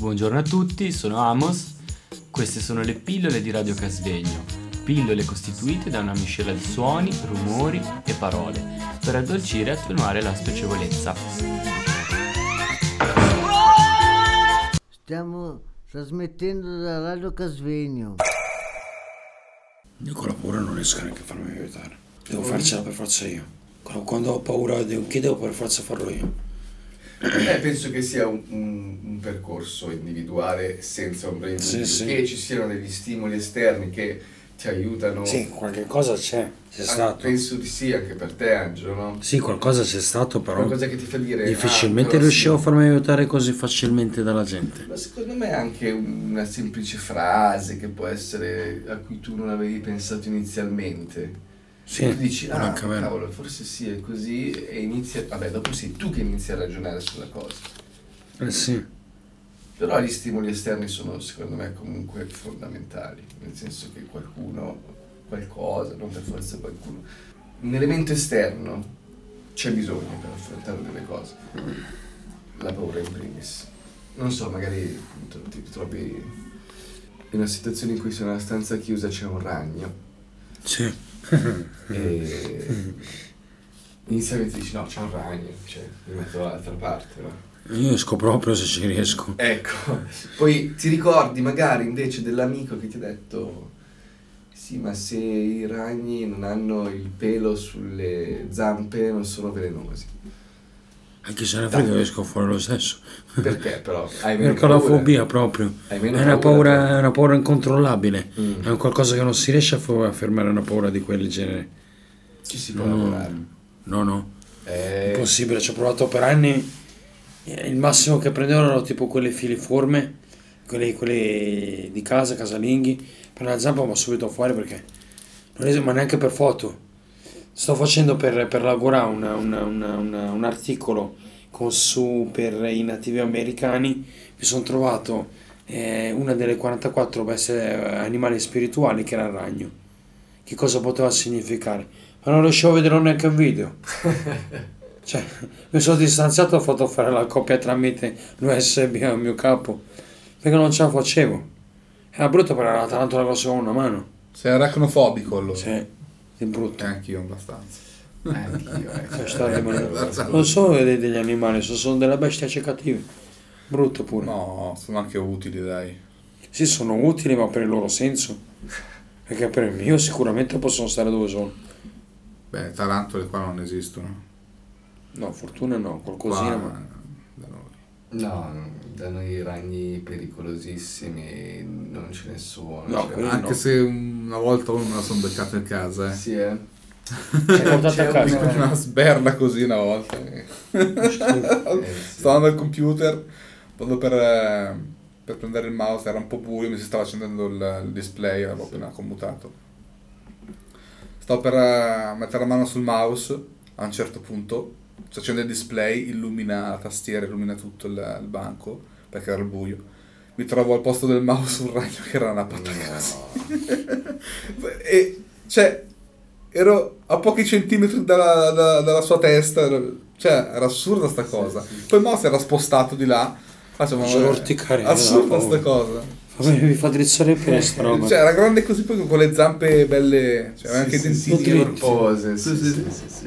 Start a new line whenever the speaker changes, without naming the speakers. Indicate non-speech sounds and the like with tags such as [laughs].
Buongiorno a tutti, sono Amos. Queste sono le pillole di Radio Casvegno. Pillole costituite da una miscela di suoni, rumori e parole per addolcire e attenuare la spiacevolezza.
Stiamo trasmettendo da Radio Casvegno.
Io con la paura non riesco neanche a farmi aiutare. Devo farcela per forza io. Quando- ho paura devo, che devo per forza farlo io.
Eh, penso che sia un, un- un percorso individuale senza ombra di
Sì, sì.
che ci siano degli stimoli esterni che ti aiutano.
Sì, qualche cosa c'è, c'è
Ah,
stato.
Penso di sì, anche per te Angelo, no?
Sì, qualcosa c'è stato, però
Qualcosa che ti fa dire...
difficilmente
ah,
riuscivo
sì.
a farmi aiutare così facilmente dalla gente.
Ma secondo me è anche una semplice frase che può essere a cui tu non avevi pensato inizialmente.
Sì,
tu dici, ah, cavolo, forse sì, è così, e inizi, vabbè, dopo sei tu che inizi a ragionare sulla cosa.
Eh sì,
Però gli stimoli esterni sono, secondo me, comunque fondamentali, nel senso che qualcuno, qualcosa, non per forza qualcuno, un elemento esterno c'è bisogno per affrontare delle cose. La paura in primis. Non so, magari appunto, ti trovi in una situazione in cui sei in una stanza chiusa c'è un ragno
sì.
e inizialmente dici no, c'è un ragno, cioè mi metto dall'altra parte, no?
Io esco proprio se ci riesco.
Ecco, poi ti ricordi magari invece dell'amico che ti ha detto sì, ma se i ragni non hanno il pelo sulle zampe non sono velenosi.
Anche se ne frega riesco fuori lo stesso.
Perché però? Hai meno
Perché ho la
paura?
fobia proprio. È una
paura,
paura, una paura incontrollabile.
Mm.
È un qualcosa che non si riesce a a fermare una paura di quel genere.
Ci si può
No,
lavorare.
no, no.
Eh,
Impossibile, ci ho provato per anni. Il massimo che prendevo erano tipo quelle filiforme, quelle, quelle di casa, casalinghi. Per la zampa ma subito fuori perché non riesco, ma neanche per foto. Sto facendo per, per l'Agora una- una- una- un articolo con su per i nativi americani. Mi sono trovato eh, una delle 44 bestie eh, animali spirituali che era il ragno. Che cosa poteva significare? Ma non riuscivo a vederlo neanche in video. [laughs] Cioè, mi sono distanziato e ho fatto fare la copia tramite l'USB al mio capo perché non ce la facevo. Era brutto perché era una tarantola grossa come una mano.
Sei arachnofobico allora.
Sì, di brutto.
Anch'io abbastanza.
eh, anch'io, ecco.
Cioè, sta rimanendo- Non sono degli animali, sono- sono delle bestie cattive. Brutto pure.
No, sono anche utili, dai.
Sì, sono utili, ma per il loro senso. Perché per il mio sicuramente possono stare dove sono.
Beh, tarantole qua non esistono.
No, fortuna no, qualcosina,
Qua,
ma...
da noi.
No, da noi i ragni pericolosissimi non ce ne sono.
No,
cioè-
Anche
no.
se una volta uno me la sono beccato in casa, eh.
Sì, eh. [laughs]
Hai portato a casa?
Una sberla così una volta.
Eh, sì. [laughs]
Stavo andando al computer, vado per, eh, per prendere il mouse, era un po' buio, mi si stava accendendo il, il display, avevo appena commutato. Stavo per eh, mettere la mano sul mouse, a un certo punto si accende il display, illumina la tastiera, illumina tutto il, il banco, perché era il buio. Mi trovo al posto del mouse un ragno che era una patata
No. [laughs]
e cioè ero a pochi centimetri dalla, da- dalla sua testa cioè era assurda sta cosa poi il mouse era spostato di là facciamo
Faccio l'orticaria,
assurda sta cosa
Mi fa drizzare il piede [laughs] sta roba.
cioè era grande così poi con le zampe belle cioè aveva anche
Sì, sì,
dentini
sì, sì, sì, sì, sì, sì.